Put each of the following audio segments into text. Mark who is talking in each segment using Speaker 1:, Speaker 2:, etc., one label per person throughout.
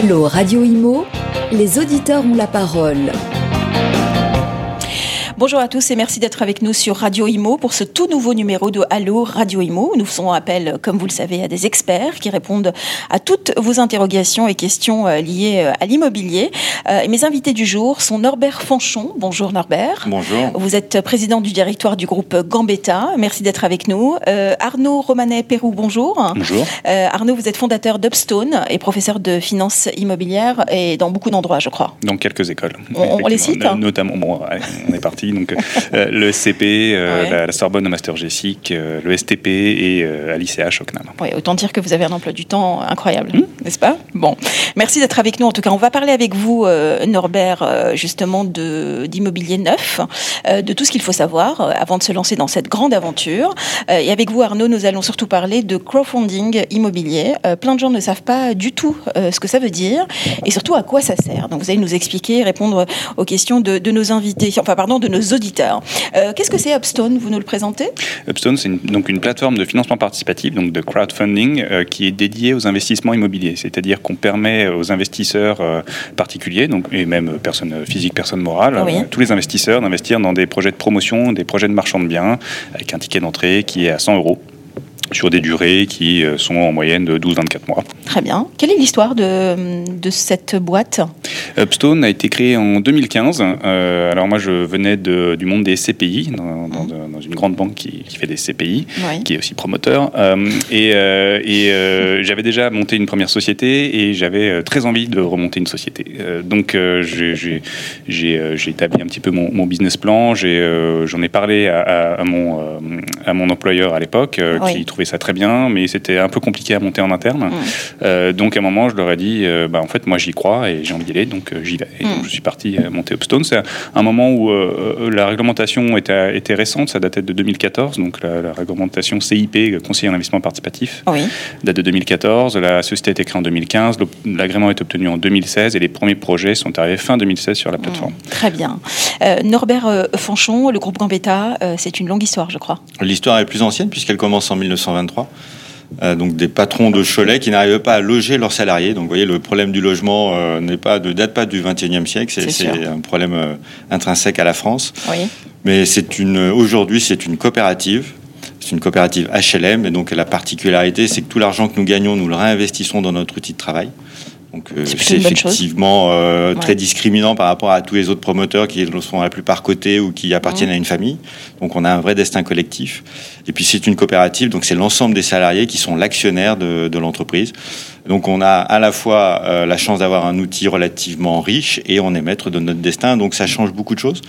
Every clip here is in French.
Speaker 1: Allô Radio Imo, les auditeurs ont la parole.
Speaker 2: Bonjour à tous et merci d'être avec nous sur Radio Imo pour ce tout nouveau numéro de Allo Radio Imo. Nous faisons appel, comme vous le savez, à des experts qui répondent à toutes vos interrogations et questions euh, liées euh, à l'immobilier. Euh, mes invités du jour sont Norbert Fanchon. Bonjour Norbert.
Speaker 3: Bonjour.
Speaker 2: Vous êtes président du directoire du groupe Gambetta. Merci d'être avec nous. Arnaud Romanet-Pérou, bonjour.
Speaker 3: Bonjour.
Speaker 2: Arnaud, vous êtes fondateur d'Upstone et professeur de finance immobilière et dans beaucoup d'endroits, je crois.
Speaker 3: Dans quelques écoles.
Speaker 2: On, les cite
Speaker 3: Notamment, bon, on est parti donc euh, le SCP, euh, la, Sorbonne de Master GSIC, euh, le STP et à l'ICH au CNAM.
Speaker 2: Oui, autant dire que vous avez un emploi du temps incroyable, hmm. n'est-ce pas? Bon, merci d'être avec nous. En tout cas, on va parler avec vous, Norbert, justement d'immobilier neuf, de tout ce qu'il faut savoir avant de se lancer dans cette grande aventure. et avec vous, Arnaud, nous allons surtout parler de crowdfunding immobilier. plein de gens ne savent pas du tout ce que ça veut dire et surtout à quoi ça sert. Donc, vous allez nous expliquer, répondre aux questions de, de nos invités, enfin, pardon, de nos auditeurs. Euh, qu'est-ce que c'est Upstone Vous nous le présentez?
Speaker 3: Upstone, c'est donc une plateforme de financement participatif, donc de crowdfunding, euh, qui est dédiée aux investissements immobiliers. C'est-à-dire qu'on permet aux investisseurs euh, particuliers, donc, et même personnes physiques, personnes morales, tous les investisseurs d'investir dans des projets de promotion, des projets de marchand de biens, avec un ticket d'entrée qui est à 100 euros sur des durées qui euh, sont en moyenne de 12-24 mois.
Speaker 2: Très bien. Quelle est l'histoire de, de, cette boîte?
Speaker 3: Upstone a été créé en 2015. Euh, alors moi, je venais de, du monde des CPI, dans, dans, mmh. une grande banque qui, qui fait des CPI, qui est aussi promoteur. Euh, et, et j'avais déjà monté une première société et j'avais très envie de remonter une société. donc j'ai établi un petit peu mon, mon business plan. J'en ai, parlé à, à, mon, à mon employeur à l'époque, qui ça très bien, mais c'était un peu compliqué à monter en interne. Mm. Euh, donc à un moment, je leur ai dit, euh, bah, en fait, moi j'y crois et j'ai envie d'y aller, donc euh, j'y vais. Et donc, mm. je suis parti monter Upstone. C'est un moment où la réglementation était, était, récente, ça datait de 2014, donc la, réglementation CIP, Conseiller en investissement participatif, date de 2014. La société a été créée en 2015, l'agrément est obtenu en 2016 et les premiers projets sont arrivés fin 2016 sur la plateforme.
Speaker 2: Mm. Très bien. Norbert Fanchon, le groupe Gambetta, c'est une longue histoire, je crois.
Speaker 4: L'histoire est plus ancienne puisqu'elle commence en 1900 euh, donc des patrons de Cholet qui n'arrivaient pas à loger leurs salariés. Donc vous voyez, le problème du logement euh, n'est pas de date pas du XXIe siècle, c'est un problème euh, intrinsèque à la France. Mais c'est une aujourd'hui c'est une coopérative. C'est une coopérative HLM et donc la particularité c'est que tout l'argent que nous gagnons nous le réinvestissons dans notre outil de travail. Donc c'est effectivement très discriminant par rapport à tous les autres promoteurs qui sont la plupart cotés ou qui appartiennent à une famille. Donc on a un vrai destin collectif. Et puis c'est une coopérative, donc c'est l'ensemble des salariés qui sont l'actionnaire de, de l'entreprise. Donc on a à la fois euh, la chance d'avoir un outil relativement riche et on est maître de notre destin. Donc ça change beaucoup de choses.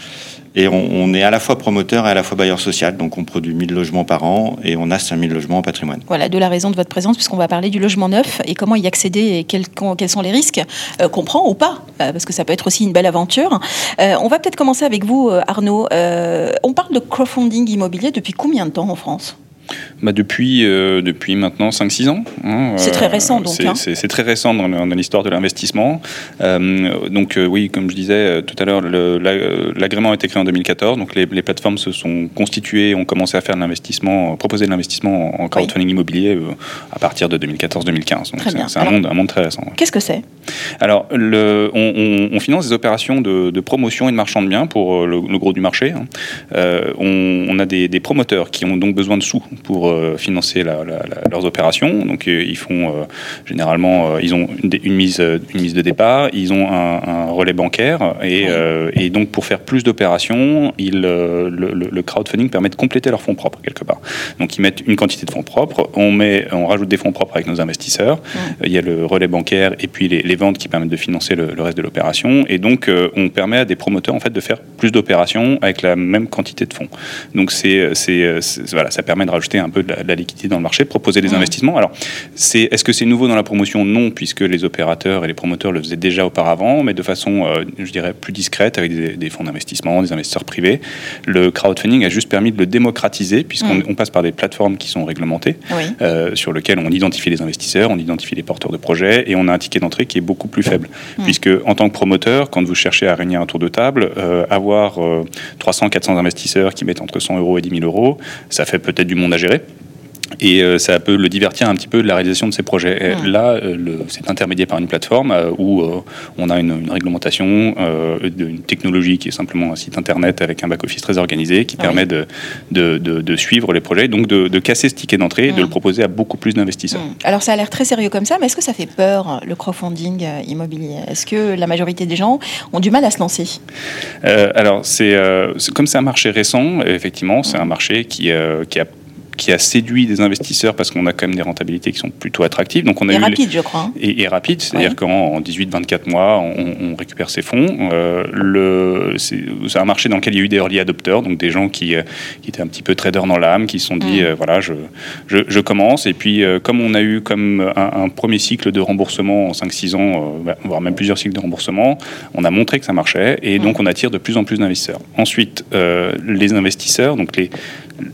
Speaker 4: Et on, est à la fois promoteur et à la fois bailleur social. Donc on produit 1000 logements par an et on a 5000 logements en patrimoine.
Speaker 2: Voilà, de la raison de votre présence, puisqu'on va parler du logement neuf et comment y accéder et quels, sont les risques euh, qu'on prend ou pas, euh, parce que ça peut être aussi une belle aventure. On va peut-être commencer avec vous, Arnaud. on parle de crowdfunding immobilier depuis combien de temps en France?
Speaker 3: Bah depuis, euh, depuis maintenant 5-6 ans.
Speaker 2: Hein, c'est très récent donc.
Speaker 3: Hein. C'est très récent dans, l'histoire de l'investissement. Euh, donc euh, oui, comme je disais tout à l'heure, l'agrément a été créé en 2014. Donc les, plateformes se sont constituées, ont commencé à faire de l'investissement, proposer de l'investissement en crowdfunding immobilier à partir de 2014-2015. Donc c'est un monde, un monde très récent.
Speaker 2: Qu'est-ce que c'est?
Speaker 3: Alors le, on, finance des opérations de, promotion et de marchand de biens pour le, gros du marché. Hein. On, a des, des promoteurs qui ont donc besoin de sous pour euh, financer leurs opérations. Donc euh, ils font euh, généralement, ils ont une, mise, une mise de départ, ils ont un, relais bancaire et, et, donc pour faire plus d'opérations, le, le, crowdfunding permet de compléter leurs fonds propres quelque part. Donc ils mettent une quantité de fonds propres, on met, on rajoute des fonds propres avec nos investisseurs. Il y a le relais bancaire et puis les, ventes qui permettent de financer le, reste de l'opération. Et donc on permet à des promoteurs en fait de faire plus d'opérations avec la même quantité de fonds. Donc c'est, voilà, ça permet de rajouter un peu de la, liquidité dans le marché, proposer des investissements. Alors, c'est, est-ce que c'est nouveau dans la promotion? Non, puisque les opérateurs et les promoteurs le faisaient déjà auparavant, mais de façon, euh, je dirais, plus discrète, avec des, fonds d'investissement, des investisseurs privés. Le crowdfunding a juste permis de le démocratiser, puisqu'on mm. passe par des plateformes qui sont réglementées, euh, sur lesquelles on identifie les investisseurs, on identifie les porteurs de projets, et on a un ticket d'entrée qui est beaucoup plus faible. Mm. Puisque, en tant que promoteur, quand vous cherchez à réunir un tour de table, euh, avoir 300, 400 investisseurs qui mettent entre 100 euros et 10 000 euros, ça fait peut-être du monde à gérer. et euh, ça peut le divertir un petit peu de la réalisation de ses projets.
Speaker 2: Mm.
Speaker 3: Là, euh, c'est intermédié par une plateforme euh, où on a une, réglementation, une technologie qui est simplement un site internet avec un back-office très organisé qui permet de, de, suivre les projets, donc de, casser ce ticket d'entrée et de le mm. proposer à beaucoup plus d'investisseurs.
Speaker 2: Mm. Alors ça a l'air très sérieux comme ça, mais est-ce que ça fait peur le crowdfunding immobilier? Est-ce que la majorité des gens ont du mal à se lancer?
Speaker 3: Alors, c'est comme c'est un marché récent, effectivement, c'est un marché qui, qui a qui a séduit des investisseurs parce qu'on a quand même des rentabilités qui sont plutôt attractives. Donc on a
Speaker 2: et rapide, je crois. Hein.
Speaker 3: Et, rapide, c'est-à-dire qu'en 18-24 mois, on, récupère ses fonds. Euh, c'est un marché dans lequel il y a eu des early adopters, donc des gens qui, euh, qui étaient un petit peu traders dans l'âme, qui se sont dit, mm. euh, voilà, je, je, commence. Et puis, comme on a eu comme un, premier cycle de remboursement en 5-6 ans, voire même plusieurs cycles de remboursement, on a montré que ça marchait. Et donc, mm. on attire de plus en plus d'investisseurs. Ensuite, les investisseurs, donc les,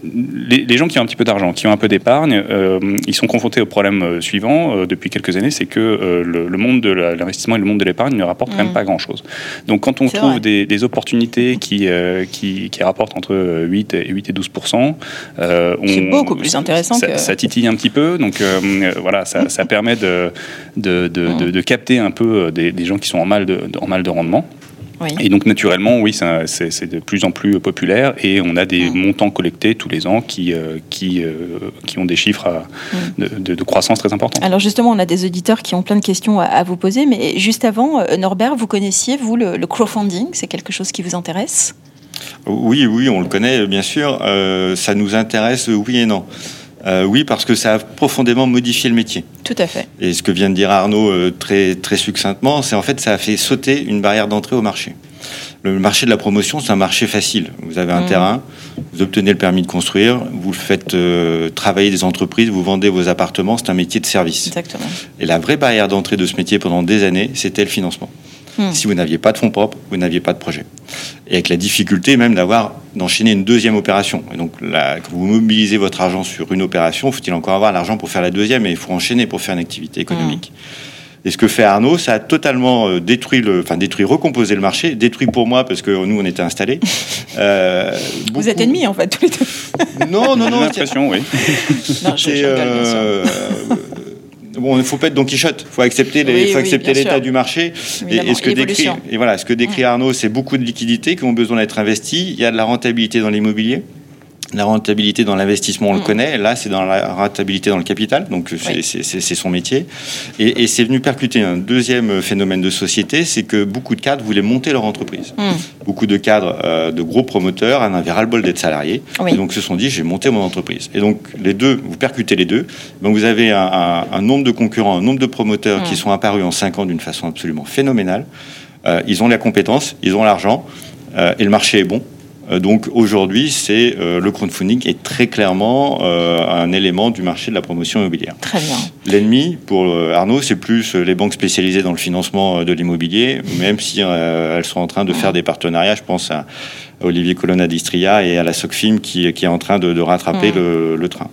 Speaker 3: les, gens qui ont un petit peu d'argent, qui ont un peu d'épargne, euh, ils sont confrontés au problème euh, suivant euh, depuis quelques années, c'est que le, monde de l'investissement et le monde de l'épargne ne rapportent quand même mm. pas grand-chose. Donc quand on trouve des, opportunités qui, qui, rapportent entre 8 et, 8 et 12
Speaker 2: c'est beaucoup plus intéressant.
Speaker 3: Ça, ça, titille un petit peu, donc voilà, ça, permet de de, de, de, capter un peu des, des, gens qui sont en mal de, en mal de rendement. Et donc naturellement, oui, c'est de plus en plus populaire et on a des mm. montants collectés tous les ans qui, euh, qui, euh, qui ont des chiffres mm. de, croissance très importants.
Speaker 2: Alors justement, on a des auditeurs qui ont plein de questions à, vous poser, mais juste avant, euh, Norbert, vous connaissiez, vous, le, crowdfunding? C'est quelque chose qui vous intéresse?
Speaker 4: Oui, oui, on le connaît, bien sûr. ça nous intéresse, oui et non. Euh, oui, parce que ça a profondément modifié le métier.
Speaker 2: Tout à fait.
Speaker 4: Et ce que vient de dire Arnaud euh, très, très succinctement, c'est en fait ça a fait sauter une barrière d'entrée au marché. Le marché de la promotion, c'est un marché facile. Vous avez un mmh. terrain, vous obtenez le permis de construire, vous faites euh, travailler des entreprises, vous vendez vos appartements, c'est un métier de service.
Speaker 2: Exactement.
Speaker 4: Et la vraie barrière d'entrée de ce métier pendant des années, c'était le financement. Hmm. Si vous n'aviez pas de fonds propres, vous n'aviez pas de projet. Et avec la difficulté même d'avoir d'enchaîner une deuxième opération. Et donc, là, quand vous mobilisez votre argent sur une opération, faut-il encore avoir l'argent pour faire la deuxième? Et il faut enchaîner pour faire une activité économique. Hmm. Et ce que fait Arnaud, ça a totalement euh, détruit le, enfin détruit, recomposé le marché, détruit pour moi parce que nous on était installés.
Speaker 2: Euh, vous êtes ennemis en fait tous les deux.
Speaker 4: Non, non, non.
Speaker 3: J'ai l'impression, oui.
Speaker 2: non, je, euh,
Speaker 4: Bon, il faut pas être Don Quichotte. Il faut accepter les, faut accepter l'état du marché. Et, ce que décrit, et voilà, ce que décrit Arnaud, c'est beaucoup de liquidités qui ont besoin d'être investies. Il y a de la rentabilité dans l'immobilier. La rentabilité dans l'investissement, on le mm. connaît. Là, c'est dans la rentabilité dans le capital. Donc, c'est son métier. Et, c'est venu percuter un deuxième phénomène de société, c'est que beaucoup de cadres voulaient monter leur entreprise. Mm. Beaucoup de cadres, euh, de gros promoteurs, en avaient ras-le-bol d'être salariés. Et donc, se sont dit, j'ai monté mon entreprise. Et donc, les deux, vous percutez les deux. Donc, vous avez un, nombre de concurrents, un nombre de promoteurs qui mm. sont apparus en cinq ans d'une façon absolument phénoménale. Euh, ils ont la compétence, ils ont l'argent, euh, et le marché est bon. Euh, donc aujourd'hui, c'est euh, le crowdfunding est très clairement euh, un élément du marché de la promotion immobilière.
Speaker 2: Très bien.
Speaker 4: L'ennemi pour Arnaud, c'est plus les banques spécialisées dans le financement de l'immobilier, même si elles sont en train de faire des partenariats. Je pense à Olivier Colonna d'Istria et à la SOCFIM qui, qui est en train de, rattraper le, le, train.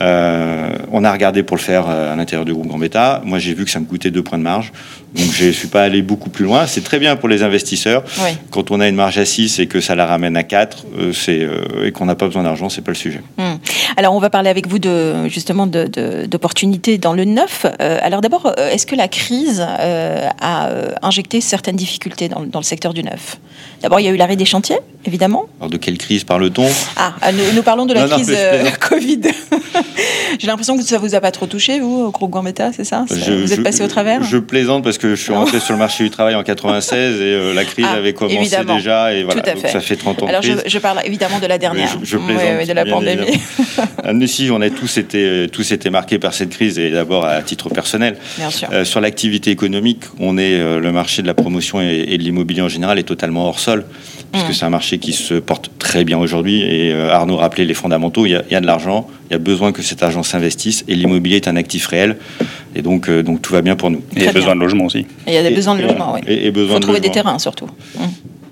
Speaker 4: Euh, on a regardé pour le faire à l'intérieur du groupe Gambetta. Moi, j'ai vu que ça me coûtait deux points de marge. Donc, je ne suis pas allé beaucoup plus loin. C'est très bien pour les investisseurs. Quand on a une marge à 6 et que ça la ramène à 4 euh, euh, et qu'on n'a pas besoin d'argent, c'est pas le sujet.
Speaker 2: Hmm. Alors, on va parler avec vous de, justement d'opportunités dans le neuf. alors, d'abord, est-ce que la crise a injecté certaines difficultés dans, dans le secteur du neuf? D'abord, il y a eu l'arrêt des chantiers, évidemment.
Speaker 4: Alors, de quelle crise parle-t-on?
Speaker 2: Ah, nous, parlons de la crise Covid. J'ai l'impression que ça vous a pas trop touché, vous, au groupe Gambetta, c'est ça? Vous êtes passé au travers?
Speaker 4: Je plaisante parce que je suis rentré sur le marché du travail en 96 et euh, la crise ah, avait commencé déjà et voilà, donc ça fait 30 ans.
Speaker 2: Alors je, parle évidemment de la dernière.
Speaker 4: Je, plaisante.
Speaker 2: de la pandémie.
Speaker 4: Nous on a tous été, tous été marqués par cette crise et d'abord à titre personnel.
Speaker 2: Bien sûr.
Speaker 4: Euh, sur l'activité économique, on est euh, le marché de la promotion et, de l'immobilier en général est totalement hors sol puisque mm. c'est un marché qui se porte très bien aujourd'hui et Arnaud rappelait les fondamentaux. Il y a, il y a de l'argent, il y a besoin que cet argent s'investisse et l'immobilier est un actif réel. Et donc, euh, donc tout va bien pour nous.
Speaker 3: il y a besoin de logement aussi.
Speaker 2: il y a des besoins de logement, oui.
Speaker 4: Et,
Speaker 2: besoin faut trouver des terrains surtout. Mmh.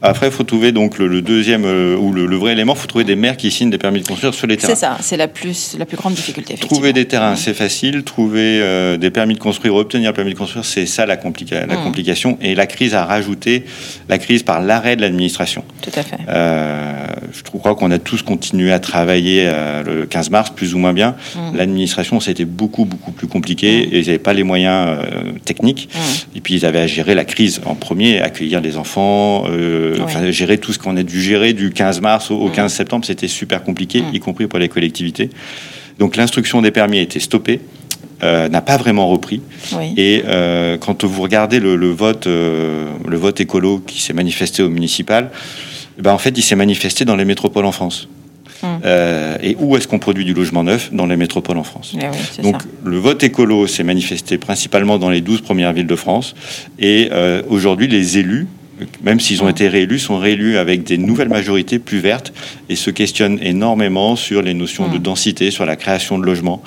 Speaker 4: Après, il faut trouver donc le, deuxième euh, ou le, vrai élément, il faut trouver des maires qui signent des permis de construire sur les terrains.
Speaker 2: C'est ça, c'est la plus la plus grande difficulté.
Speaker 4: Trouver des terrains, c'est facile. Trouver euh, des permis de construire, obtenir le permis de construire, c'est ça la, la mmh. complication. Et la crise a rajouté la crise par l'arrêt de l'administration.
Speaker 2: Tout à fait.
Speaker 4: je crois qu'on a tous continué à travailler le 15 mars, plus ou moins bien. Mmh. L'administration, c'était beaucoup beaucoup plus compliqué mmh. et ils n'avaient pas les moyens techniques. Et puis ils avaient à gérer la crise en premier, accueillir des enfants, euh, gérer tout ce qu'on a dû gérer du 15 mars au, 15 mm. septembre, c'était super compliqué, y compris pour les collectivités. Donc l'instruction des permis a été stoppée. Euh, n'a pas vraiment repris. Et euh, quand vous regardez le, vote, le vote écolo qui s'est manifesté au municipal, ben en fait, il s'est manifesté dans les métropoles en France. Euh, et où est-ce qu'on produit du logement neuf? Dans les métropoles en France.
Speaker 2: Eh
Speaker 4: Donc le vote écolo s'est manifesté principalement dans les 12 premières villes de France. Et euh, aujourd'hui, les élus, même s'ils ont été réélus, sont réélus avec des nouvelles majorités plus vertes et se questionnent énormément sur les notions de densité, sur la création de logements.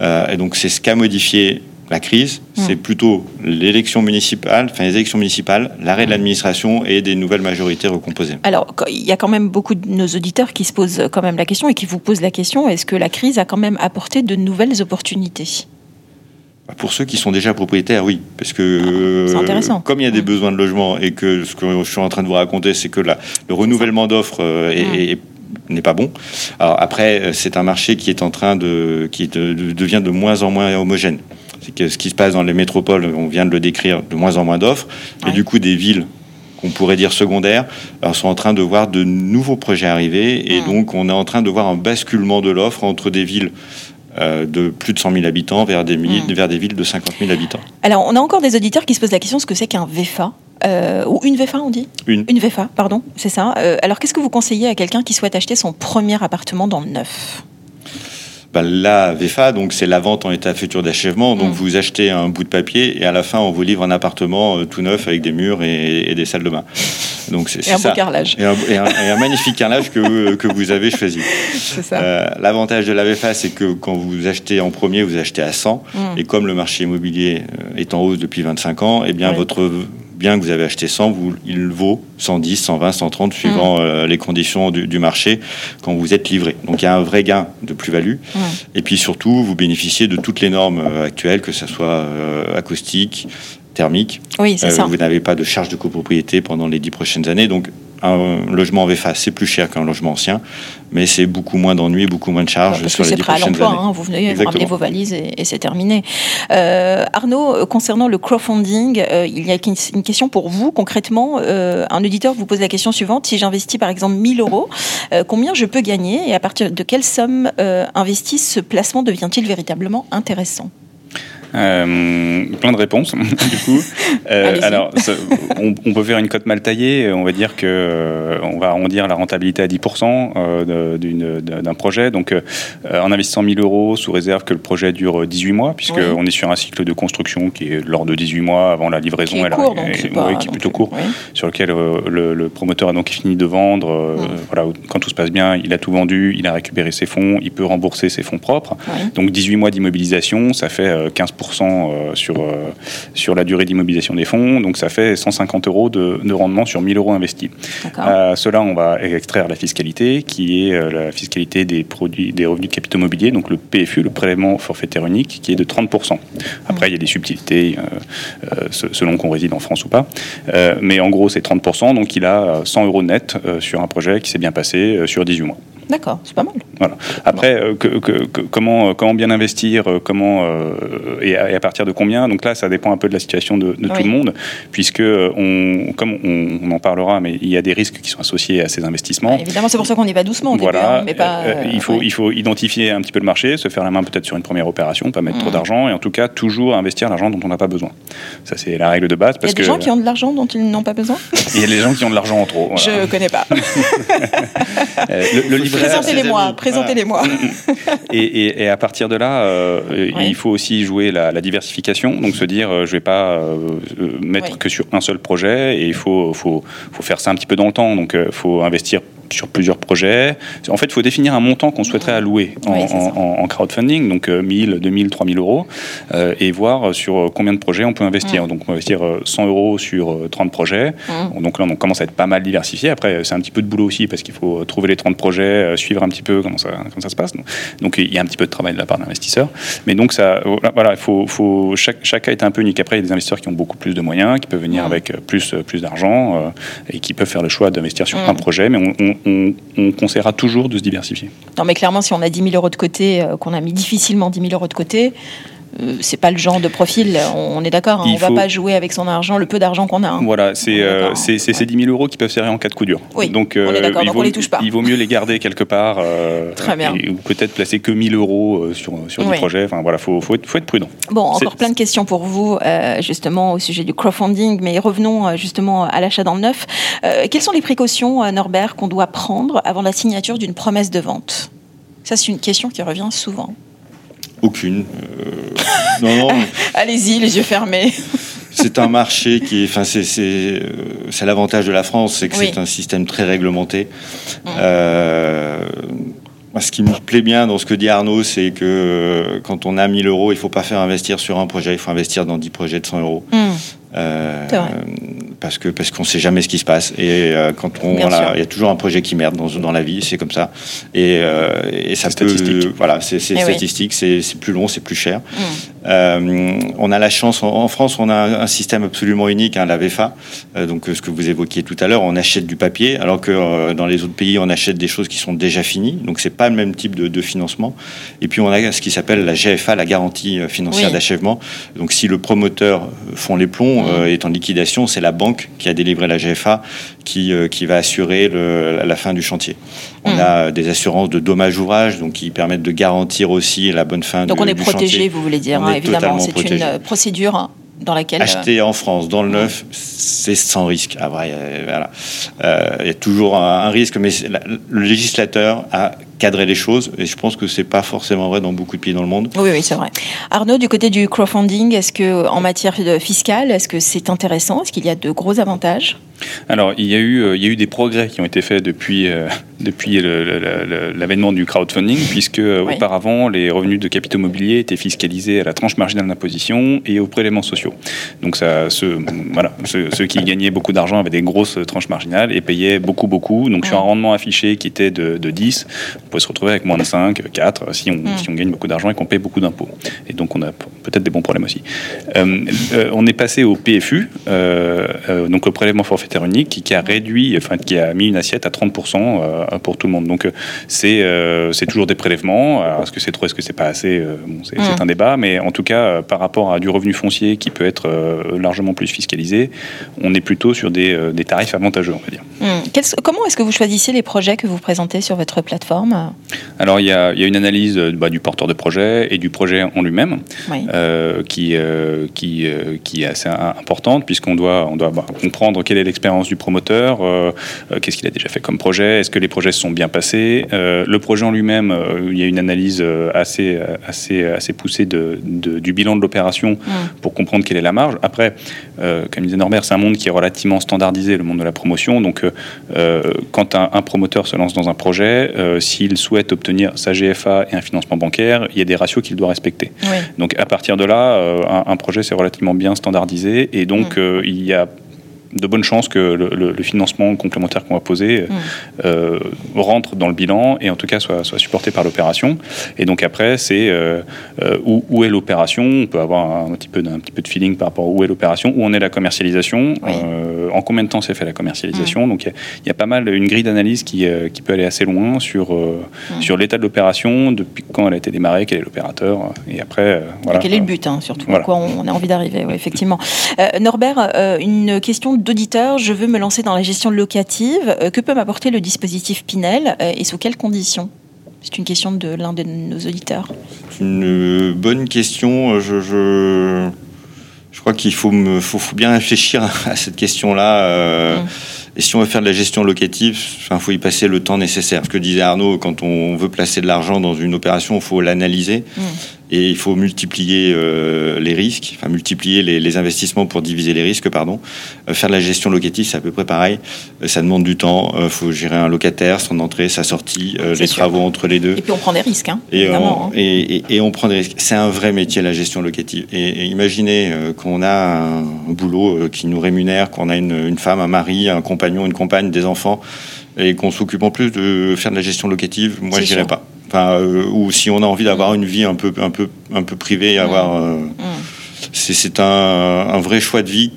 Speaker 4: Euh, et donc c'est ce qu'a modifié la crise, hmm. c'est plutôt l'élection municipale, enfin les élections municipales, l'arrêt de hmm. l'administration et des nouvelles majorités recomposées.
Speaker 2: Alors, il y a quand même beaucoup de nos auditeurs qui se posent quand même la question et qui vous posent la question est-ce que la crise a quand même apporté de nouvelles opportunités?
Speaker 4: Pour ceux qui sont déjà propriétaires, oui, parce que
Speaker 2: ah, intéressant.
Speaker 4: comme il y a des besoins de logement et que ce que je suis en train de vous raconter, c'est que le renouvellement d'offres euh, n'est pas bon. Alors après, euh, c'est un marché qui est en train de qui devient de moins en moins homogène. C'est que ce qui se passe dans les métropoles, on vient de le décrire, de moins en moins d'offres. Et du coup, des villes qu'on pourrait dire secondaires, sont en train de voir de nouveaux projets arriver. Et donc, on est en train de voir un basculement de l'offre entre des villes euh, de plus de 100 000 habitants vers des, vers des villes de 50 000 habitants.
Speaker 2: Alors, on a encore des auditeurs qui se posent la question ce que c'est qu'un VFA euh, ou une VFA, on dit
Speaker 4: Une.
Speaker 2: Une VFA, pardon, c'est ça. Euh, alors, qu'est-ce que vous conseillez à quelqu'un qui souhaite acheter son premier appartement dans le neuf?
Speaker 4: Bah, la VFA, donc c'est la vente en état futur d'achèvement. Donc mm. vous achetez un bout de papier et à la fin on vous livre un appartement euh, tout neuf avec des murs et, des salles de bain.
Speaker 2: Donc c'est un beau carrelage.
Speaker 4: Et un, magnifique carrelage que, que vous avez choisi. Euh, l'avantage de la VFA, c'est que quand vous achetez en premier, vous achetez à 100. Mm. Et comme le marché immobilier euh, est en hausse depuis 25 ans, eh bien votre bien que vous avez acheté 100, vous, il vaut 110, 120, 130 suivant euh, les conditions du, marché quand vous êtes livré. Donc il y a un vrai gain de plus-value. Mm. Et puis surtout, vous bénéficiez de toutes les normes euh, actuelles, que ce soit euh, acoustique, thermique.
Speaker 2: Oui, c'est ça.
Speaker 4: Vous n'avez pas de charge de copropriété pendant les dix prochaines années. Donc un logement en VFA, c'est plus cher qu'un logement ancien, mais c'est beaucoup moins d'ennuis, beaucoup moins de charges
Speaker 2: parce
Speaker 4: sur
Speaker 2: que
Speaker 4: les
Speaker 2: prêt à l'emploi, hein, vous venez, vous ramenez vos valises et, c'est terminé. Euh, Arnaud, euh, concernant le crowdfunding, euh, il y a une question pour vous concrètement. un auditeur vous pose la question suivante si j'investis par exemple 1000 euros, combien je peux gagner et à partir de quelle somme investie ce placement devient-il véritablement intéressant?
Speaker 3: Euh, plein de réponses, du coup. Euh, alors, on, peut faire une cote mal taillée. On va dire que euh, on va arrondir la rentabilité à 10% d'un projet. Donc, en investissant 1000 euros, sous réserve que le projet dure 18 mois, puisqu'on est sur un cycle de construction qui est lors de 18 mois avant la livraison.
Speaker 2: Qui est, court, donc,
Speaker 3: qui est plutôt court, sur lequel le, promoteur a donc fini de vendre. Voilà, quand tout se passe bien, il a tout vendu, il a récupéré ses fonds, il peut rembourser ses fonds propres. Donc, 18 mois d'immobilisation, ça fait 15% euh, sur, euh, sur la durée d'immobilisation des fonds. Donc ça fait 150 euros de, rendement sur 1000 euros investis. À cela, on va extraire la fiscalité, qui est euh, la fiscalité des produits, des revenus de capitaux mobiliers, donc le PFU, le prélèvement forfaitaire unique, qui est de 30%. Après, il y a des subtilités selon qu'on réside en France ou pas. mais en gros, c'est 30%. Donc il a 100 euros net sur un projet qui s'est bien passé sur 18 mois.
Speaker 2: D'accord, c'est pas mal.
Speaker 3: Voilà. Après, euh, comment, euh, comment bien investir, euh, comment et à, partir de combien? Donc là, ça dépend un peu de la situation de, tout le monde, puisque on, comme on, en parlera, mais il y a des risques qui sont associés à ces investissements.
Speaker 2: évidemment, c'est pour ça qu'on y va doucement.
Speaker 3: voilà.
Speaker 2: Hein, mais pas,
Speaker 3: il faut il faut identifier un petit peu le marché, se faire la main peut-être sur une première opération, pas mettre trop mmh. d'argent, et en tout cas toujours investir l'argent dont on n'a pas besoin. Ça c'est la règle de base.
Speaker 2: Parce il y a des gens qui ont de l'argent dont ils n'ont pas besoin?
Speaker 3: Il y a des gens qui ont de l'argent en trop.
Speaker 2: Je Je connais pas.
Speaker 3: le, le
Speaker 2: Présentez-les-moi, présentez-les-moi.
Speaker 3: Et, à partir de là, euh, il faut aussi jouer la, diversification, donc se dire, euh, je vais pas euh, mettre que sur un seul projet, et il faut, faut, faut, faire ça un petit peu dans le temps, donc il faut investir sur plusieurs projets. En fait, il faut définir un montant qu'on souhaiterait allouer en, crowdfunding, donc 1000, 2000, 3000 euros, et voir sur combien de projets on peut investir. Donc, on peut investir 100 euros sur 30 projets. Donc là, on commence à être pas mal diversifié. Après, c'est un petit peu de boulot aussi parce qu'il faut trouver les 30 projets, suivre un petit peu comment ça, comment ça se passe. Donc, il y a un petit peu de travail de la part d'investisseurs. Mais donc, ça, voilà, il faut, faut chaque, chaque cas est un peu unique. Après, il y a des investisseurs qui ont beaucoup plus de moyens, qui peuvent venir avec plus, plus d'argent et qui peuvent faire le choix d'investir sur un projet. Mais on, on, conseillera toujours de se diversifier.
Speaker 2: Non, mais clairement, si on a 10 000 euros de côté, euh, qu'on a mis difficilement 10 000 euros de côté, euh, c'est pas le genre de profil, on est d'accord, hein, on ne va pas jouer avec son argent, le peu d'argent qu'on a. Hein.
Speaker 3: Voilà, c'est euh, hein. ces 10 000 euros qui peuvent serrer en cas de coup dur.
Speaker 2: Oui, donc, on est d'accord, il, vaut,
Speaker 3: les
Speaker 2: touche pas.
Speaker 3: il vaut mieux les garder quelque part.
Speaker 2: Très bien.
Speaker 3: ou peut-être placer que 1000 euros sur, sur des projets. Enfin voilà, faut, faut, être, faut être prudent.
Speaker 2: Bon, encore plein de questions pour vous, justement, au sujet du crowdfunding, mais revenons justement à l'achat dans le neuf. quelles sont les précautions, Norbert, qu'on doit prendre avant la signature d'une promesse de vente? Ça, c'est une question qui revient souvent.
Speaker 4: Aucune.
Speaker 2: Euh, non, non. Allez-y, les yeux fermés.
Speaker 4: c'est un marché qui est, enfin, c'est, c'est, euh, l'avantage de la France, c'est que c'est un système très réglementé. Mm. Euh, ce qui me plaît bien dans ce que dit Arnaud, c'est que quand on a 1000 euros, il ne faut pas faire investir sur un projet, il faut investir dans 10 projets de 100 euros. Mm. Euh, parce que parce qu'on sait jamais ce qui se passe et euh, quand on voilà, il y a toujours un projet qui merde dans, dans la vie, c'est comme ça et, euh, et ça peut voilà, c'est eh statistique, c'est plus long, c'est plus cher. Mm. on a la chance en, France, on a un, système absolument unique, hein, la VFA, donc ce que vous évoquiez tout à l'heure, on achète du papier alors que dans les autres pays on achète des choses qui sont déjà finies, donc c'est pas le même type de, de, financement. Et puis on a ce qui s'appelle la GFA, la garantie financière d'achèvement. Donc si le promoteur font les plombs euh, est en liquidation, c'est la banque qui a délivré la GFA qui, euh, qui va assurer la fin du chantier. On mm. a des assurances de dommages ouvrages, donc qui permettent de garantir aussi la bonne fin
Speaker 2: donc
Speaker 4: du,
Speaker 2: on est protégé, vous voulez dire, hein, évidemment. C'est une euh, procédure dans laquelle...
Speaker 4: Acheter en France, dans le neuf, c'est sans risque. Ah, voilà. il y a toujours un, risque, mais le législateur a cadrer les choses. Et je pense que c'est pas forcément vrai dans beaucoup de pays dans le monde.
Speaker 2: Oui, oui, c'est vrai. Arnaud, du côté du crowdfunding, est-ce que en matière fiscale, est-ce que c'est intéressant? Est-ce qu'il y a de gros avantages?
Speaker 3: Alors, il y a eu, euh, il y a eu des progrès qui ont été faits depuis euh, depuis l'avènement du crowdfunding, puisque euh, auparavant les revenus de capitaux mobiliers étaient fiscalisés à la tranche marginale d'imposition et aux prélèvements sociaux. Donc ça, ceux, voilà, ceux, qui gagnaient beaucoup d'argent avaient des grosses tranches marginales et payaient beaucoup beaucoup. Donc sur un rendement affiché qui était de, de 10, peut se retrouver avec moins de 5, 4 si on, hmm. si on gagne beaucoup d'argent et qu'on paye beaucoup d'impôts. Et donc on a peut-être des bons problèmes aussi. Euh, euh, on est passé au PFU, euh, donc le prélèvement forfaitaire unique, qui, a réduit, enfin qui a mis une assiette à 30% pour tout le monde. Donc c'est c'est toujours des prélèvements. Est-ce que c'est trop, est-ce que c'est pas assez bon, C'est hmm. un débat, mais en tout cas par rapport à du revenu foncier qui peut être largement plus fiscalisé, on est plutôt sur des, des tarifs avantageux, on va dire.
Speaker 2: Hmm. comment est-ce que vous choisissez les projets que vous présentez sur votre plateforme?
Speaker 3: Alors il y, a, une analyse euh, bah, du porteur de projet et du projet en lui-même euh, qui, euh, qui, qui est assez importante puisqu'on doit, on doit bah, comprendre quelle est l'expérience du promoteur, qu'est-ce qu'il a déjà fait comme projet, est-ce que les projets se sont bien passés. le projet en lui-même, il y a une analyse assez, assez, assez poussée de, du bilan de l'opération pour comprendre quelle est la marge. Après, comme disait Norbert, c'est un monde qui est relativement standardisé, le monde de la promotion. Donc quand un, un, promoteur se lance dans un projet, s'il souhaite obtenir sa GFA et un financement bancaire, il y a des ratios qu'il doit respecter. Donc à partir de là, euh, un, projet c'est relativement bien standardisé et donc mm. euh, il y a de bonnes chances que le, financement complémentaire qu'on va poser mm. euh, rentre dans le bilan et en tout cas soit, soit supporté par l'opération. Et donc après, c'est euh, euh, où, est l'opération? On peut avoir un petit, peu, un petit peu de feeling par rapport à où est l'opération, où en est la commercialisation, en combien de temps s'est fait la commercialisation. Mm. Donc il y, a pas mal, une grille d'analyse qui, qui peut aller assez loin sur, mm. sur l'état de l'opération, depuis quand elle a été démarrée, quel est l'opérateur, et après,
Speaker 2: voilà. quel est le but, hein, surtout, à quoi on a envie d'arriver, effectivement. Norbert, une question d'auditeur, je veux me lancer dans la gestion locative. Euh, que peut m'apporter le dispositif Pinel euh, et sous quelles conditions? C'est une question de l'un de nos auditeurs.
Speaker 4: Une bonne question. Je, je, je crois qu'il faut, me, faut, bien réfléchir à cette question-là. Euh, mm. Et si on veut faire de la gestion locative, il faut y passer le temps nécessaire. Ce que disait Arnaud, quand on veut placer de l'argent dans une opération, il faut l'analyser. Mm. Et il faut multiplier euh, les risques, enfin multiplier les, investissements pour diviser les risques, pardon. Euh, faire de la gestion locative, c'est à peu près pareil. Euh, ça demande du temps. Il faut gérer un locataire, son entrée, sa sortie, les travaux entre les deux.
Speaker 2: Et puis on prend des risques, hein,
Speaker 4: et, on, hein. et, on prend des risques. C'est un vrai métier la gestion locative. Et, imaginez qu'on a un, boulot qui nous rémunère, qu'on a une, femme, un mari, un compagnon, une compagne, des enfants, et qu'on s'occupe en plus de faire de la gestion locative. Moi, je dirais pas. Euh, ou si on a envie d'avoir une vie un peu, un peu, un peu privée, avoir. Euh, mm. C'est un, un, vrai choix de vie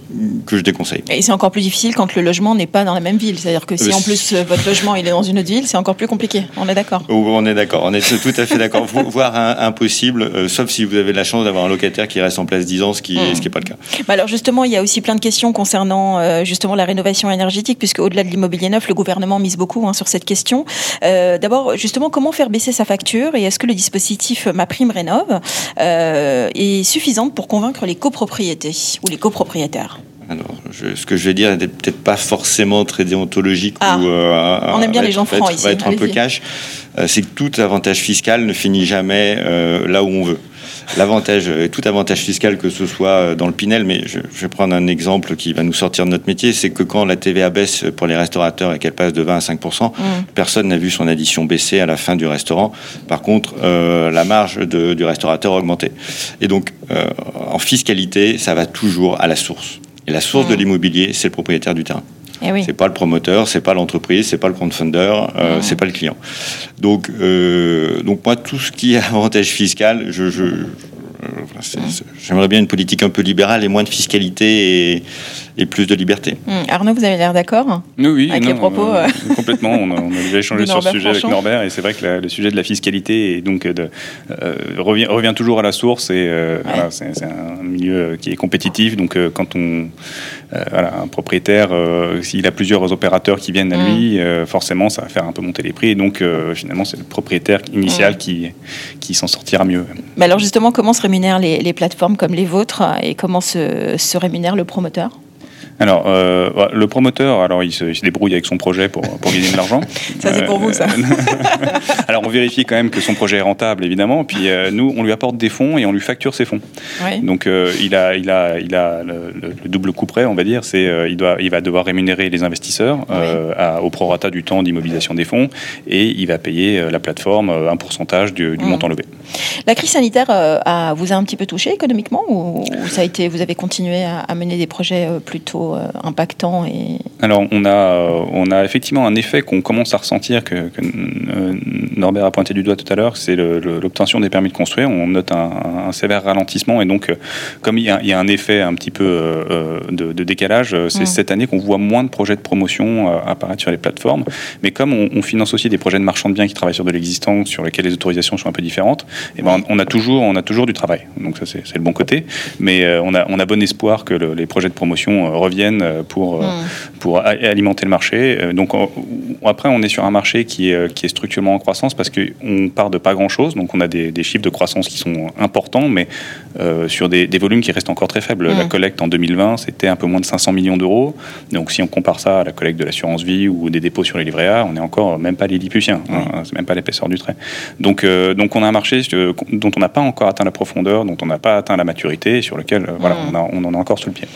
Speaker 4: que je déconseille.
Speaker 2: Et c'est encore plus difficile quand le logement n'est pas dans la même ville. C'est-à-dire que si euh, en plus euh, votre logement il est dans une autre ville, c'est encore plus compliqué. On est d'accord
Speaker 4: On est d'accord. On est tout à fait d'accord. Voire impossible, euh, sauf si vous avez la chance d'avoir un locataire qui reste en place 10 ans, ce qui n'est pas le cas.
Speaker 2: Bah alors justement, il y a aussi plein de questions concernant justement la rénovation énergétique, puisque au-delà de l'immobilier neuf, le gouvernement mise beaucoup hein, sur cette question. D'abord, justement, comment faire baisser sa facture et est-ce que le dispositif Ma Prime Rénove est suffisant pour convaincre les copropriétés ou les copropriétaires
Speaker 4: alors, ce que je vais dire n'est peut-être pas forcément très déontologique
Speaker 2: ah, ou. Euh, on aime bien les gens francs
Speaker 4: ici. Va être un peu cash. Euh, c'est que tout avantage fiscal ne finit jamais euh, là où on veut. L'avantage, tout avantage fiscal, que ce soit dans le Pinel, mais je, vais prendre un exemple qui va nous sortir de notre métier, c'est que quand la TVA baisse pour les restaurateurs et qu'elle passe de 20 à 5 mm. personne n'a vu son addition baisser à la fin du restaurant. Par contre, la marge du restaurateur a augmenté. Et donc, en fiscalité, ça va toujours à la source. Et la source de hmm. l'immobilier, c'est le propriétaire du terrain. Eh oui. C'est pas le promoteur, c'est pas l'entreprise, c'est pas le crowdfunder, euh, hmm. c'est pas le client. Donc, euh, donc moi, tout ce qui est avantage fiscal, je, je, euh, j'aimerais bien une politique un peu libérale et moins de fiscalité et, et plus de liberté.
Speaker 2: Hmm. Arnaud, vous avez l'air d'accord
Speaker 3: Oui, oui.
Speaker 2: Avec les propos euh,
Speaker 3: Complètement. On a, déjà échangé sur ce sujet avec Norbert et c'est vrai que le sujet de la fiscalité et donc de, euh, revient, revient, toujours à la source et voilà, c'est un milieu qui est compétitif. Donc quand on voilà, un propriétaire, s'il a plusieurs opérateurs qui viennent à hmm. lui, forcément ça va faire un peu monter les prix et donc finalement c'est le propriétaire initial hmm. qui, qui s'en sortira mieux.
Speaker 2: Mais alors justement, comment se rémunèrent les, plateformes comme les vôtres et comment se rémunère le promoteur?
Speaker 3: Alors, euh, le promoteur, alors il se, débrouille avec son projet pour, pour gagner de l'argent.
Speaker 2: ça, c'est pour vous, ça.
Speaker 3: alors, on vérifie quand même que son projet est rentable, évidemment. Puis, euh, nous, on lui apporte des fonds et on lui facture ses fonds. Donc, euh, il a, il a, il a le, double coup près, on va dire. C'est, il, doit, il va devoir rémunérer les investisseurs au prorata du temps d'immobilisation des fonds et il va payer la plateforme un pourcentage du, mmh. montant levé.
Speaker 2: La crise sanitaire a, vous a un petit peu touché économiquement ou ça a été, vous avez continué à, à mener des projets plutôt euh, impactant et...
Speaker 3: Alors on a, euh, on a effectivement un effet qu'on commence à ressentir, que, euh, Norbert a pointé du doigt tout à l'heure, c'est l'obtention des permis de construire. On note un, sévère ralentissement et donc comme il y, a, un effet un petit peu de, décalage, c'est mm. cette année qu'on voit moins de projets de promotion apparaître sur les plateformes. Mais comme on, finance aussi des projets de marchands de biens qui travaillent sur de l'existant, sur lesquels les autorisations sont un peu différentes, et eh ben on, a toujours, on a toujours du travail. Donc ça c'est le bon côté. Mais on, a, on a bon espoir que les projets de promotion reviennent euh, pour, euh, hmm. pour alimenter le marché. Euh, donc après, on est sur un marché qui est, qui est structurellement en croissance parce qu'on part de pas grand-chose. Donc on a des, des, chiffres de croissance qui sont importants, mais sur des, des, volumes qui restent encore très faibles. La hmm. collecte en 2020, c'était un peu moins de 500 millions d'euros. Donc si on compare ça à la collecte de l'assurance vie ou des dépôts sur les livrets A, on n'est encore même pas les Lilliputiens. Hein, c'est même pas l'épaisseur du trait. Donc, donc on a un marché dont on n'a pas encore atteint la profondeur, dont on n'a pas atteint la maturité, sur lequel voilà, hmm. on, a, on en a encore sous le pied.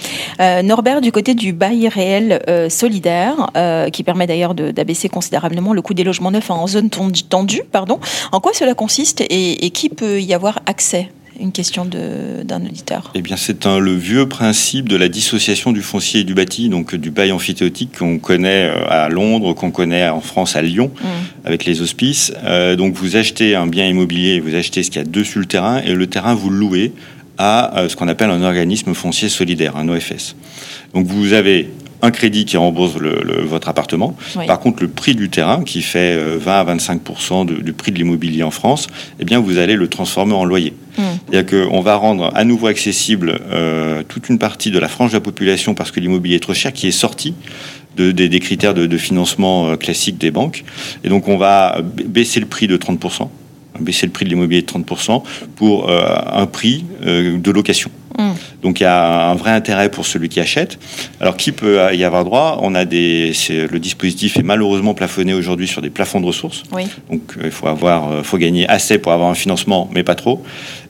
Speaker 2: Norbert, du côté du bail réel euh, solidaire, euh, qui permet d'ailleurs d'abaisser considérablement le coût des logements neufs en zone tendue. Pardon. En quoi cela consiste et, qui peut y avoir accès? Une question d'un auditeur
Speaker 4: Eh bien, c'est le vieux principe de la dissociation du foncier et du bâti, donc du bail amphithéotique qu'on connaît euh, à Londres, qu'on connaît en France à Lyon, mmh. avec les hospices. donc, vous achetez un bien immobilier, vous achetez ce qu'il y a dessus le terrain, et le terrain, vous le louez à ce qu'on appelle un organisme foncier solidaire, un OFS. Donc vous avez un crédit qui rembourse le, votre appartement. Par contre, le prix du terrain, qui fait 20 euh, à 25% du prix de l'immobilier en France, eh bien, vous allez le transformer en loyer. Hmm. C'est-à-dire qu'on va rendre à nouveau accessible euh, toute une partie de la frange de la population parce que l'immobilier est trop cher, qui est sorti de, des, critères de, de financement euh, classiques des banques. Et donc, on va baisser le prix de 30 baisser le prix de l'immobilier de 30% pour un prix de location. Mmh. Donc il y a un vrai intérêt pour celui qui achète. Alors qui peut y avoir droit? On a des, le dispositif est malheureusement plafonné aujourd'hui sur des plafonds de ressources.
Speaker 2: Oui.
Speaker 4: Donc euh, il faut avoir, euh, faut gagner assez pour avoir un financement, mais pas trop.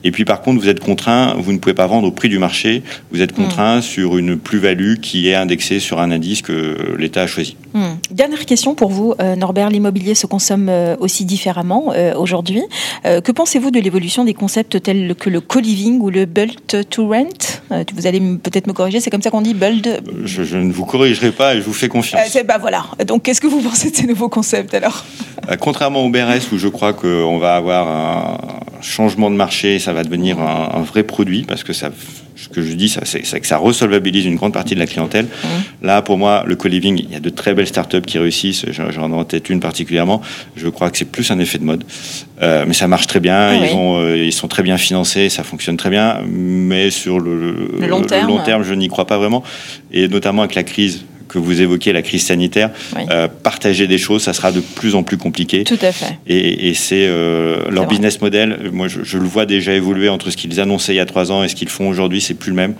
Speaker 4: Et puis par contre, vous êtes contraint, vous ne pouvez pas vendre au prix du marché. Vous êtes contraint mmh. sur une plus-value qui est indexée sur un indice que l'État a choisi.
Speaker 2: Mmh. Dernière question pour vous, euh, Norbert. L'immobilier se consomme aussi différemment aujourd'hui. que pensez-vous de l'évolution des concepts tels que le co-living ou le build to rent? Vous allez peut-être me corriger. C'est comme ça qu'on dit build.
Speaker 4: Je, ne vous corrigerai pas et je vous fais confiance.
Speaker 2: bah voilà. Donc qu'est-ce que vous pensez de ces nouveaux concepts alors?
Speaker 4: Contrairement au BRS où je crois qu'on va avoir un changement de marché, ça va devenir un, un vrai produit parce que ça ce que je dis, c'est que ça resolvabilise une grande partie de la clientèle. Mmh. Là, pour moi, le co-living, il y a de très belles startups qui réussissent. J'en ai en tête une particulièrement. Je crois que c'est plus un effet de mode. Euh, mais ça marche très bien. Ah ils, euh, ils sont très bien financés. Ça fonctionne très bien. Mais sur le,
Speaker 2: le long terme,
Speaker 4: le long terme je n'y crois pas vraiment. Et notamment avec la crise que vous évoquez, la crise sanitaire, euh, partager des choses, ça sera de plus en plus compliqué.
Speaker 2: Tout à fait.
Speaker 4: Et, c'est euh, leur business model. Moi, je, le vois déjà évoluer entre ce qu'ils annonçaient il y a trois ans et ce qu'ils font aujourd'hui. C'est plus le même.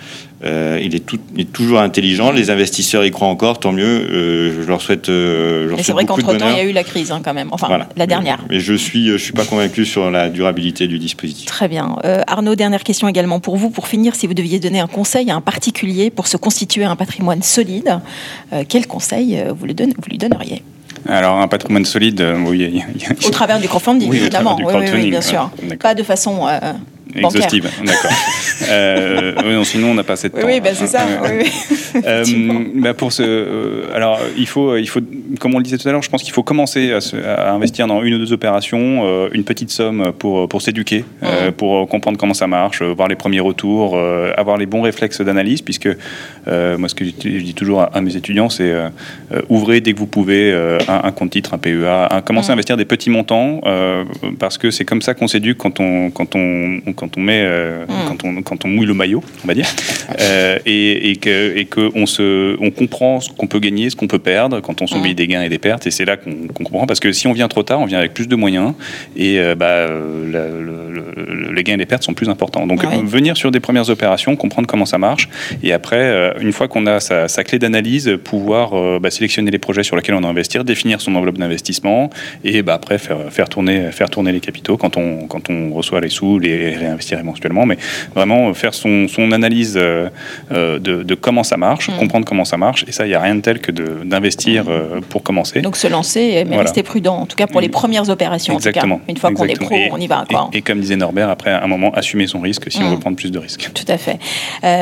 Speaker 4: Euh, il, est tout, il, est toujours intelligent. Les investisseurs y croient encore, tant mieux. Je leur souhaite.
Speaker 2: Mais c'est vrai qu'entre temps, il y a eu la crise hein, quand même. Enfin, la dernière.
Speaker 4: Mais, je suis, je suis pas convaincu sur la durabilité du dispositif.
Speaker 2: Très bien. Arnaud, dernière question également pour vous. Pour finir, si vous deviez donner un conseil à un particulier pour se constituer un patrimoine solide, quel conseil vous, le vous lui donneriez?
Speaker 3: Alors, un patrimoine solide, oui.
Speaker 2: Au travers du crowdfunding, oui, évidemment. Oui, oui, bien sûr. Pas de façon
Speaker 3: Exhaustive, d'accord. euh, non, sinon, on n'a pas assez de temps.
Speaker 2: Oui, bah, c'est ça. oui,
Speaker 3: euh, bah pour ce, euh, alors, il faut, il faut, comme on le disait tout à l'heure, je pense qu'il faut commencer à, à, investir dans une ou deux opérations, euh, une petite somme pour, pour s'éduquer, mmh. pour comprendre comment ça marche, voir les premiers retours, avoir les bons réflexes d'analyse, puisque moi, ce que je dis toujours à, mes étudiants, c'est ouvrez dès que vous pouvez un, un, compte titre, un PEA, un, commencez à investir des petits montants, parce que c'est comme ça qu'on s'éduque quand on, quand on, on quand on met, euh, hmm. quand, on, quand on mouille le maillot, on va dire, euh, et, et que et que on se, on comprend ce qu'on peut gagner, ce qu'on peut perdre quand on s'oublie hmm. des gains et des pertes, et c'est là qu'on comprend. Parce que si on vient trop tard, on vient avec plus de moyens. Et euh, bah, les gains et les pertes sont plus importants. Donc venir sur des premières opérations, comprendre comment ça marche, et après, une fois qu'on a sa, clé d'analyse, pouvoir bah, sélectionner les projets sur lesquels on va investir, définir son enveloppe d'investissement, et bah, après faire, faire tourner, faire tourner les capitaux quand on quand on reçoit les sous, les investir éventuellement, mais vraiment faire son, son analyse euh, euh, de, de, comment ça marche, mm. comprendre comment ça marche, et ça, il n'y a rien de tel que d'investir euh, pour commencer.
Speaker 2: Donc se lancer, mais rester prudent, en tout cas pour les mm. premières opérations.
Speaker 3: Exactement.
Speaker 2: Une fois qu'on est pro, on y va.
Speaker 3: Quoi. Et, comme disait Norbert, après un moment, assumer son risque si on mm. veut prendre plus de risques.
Speaker 2: Tout à fait.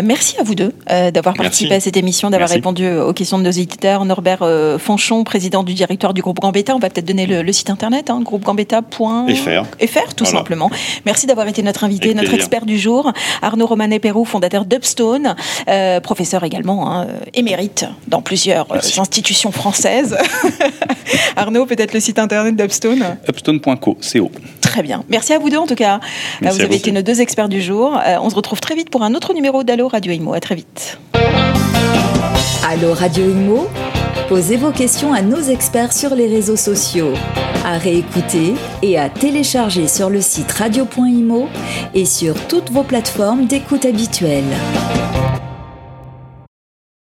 Speaker 2: merci à vous deux d'avoir participé à cette émission, d'avoir répondu aux questions de nos éditeurs. Norbert Fanchon, président du directoire du groupe Gambetta, on va peut-être donner le, site internet, hein, groupegambetta.fr, tout simplement. Merci d'avoir été notre invité notre expert du jour, Arnaud Romanet-Pérou, fondateur d'Upstone, euh, professeur également hein, émérite dans plusieurs euh, institutions françaises. Arnaud, peut-être le site internet d'Upstone?
Speaker 3: Upstone.co.
Speaker 2: Très bien. Merci à vous deux en tout cas. vous avez été nos deux experts du jour. Euh, on se retrouve très vite pour un autre numéro d'Allo Radio Imo. À très vite.
Speaker 1: Allo Radio Imo Posez vos questions à nos experts sur les réseaux sociaux, à réécouter et à télécharger sur le site radio.imo et sur toutes vos plateformes d'écoute habituelles.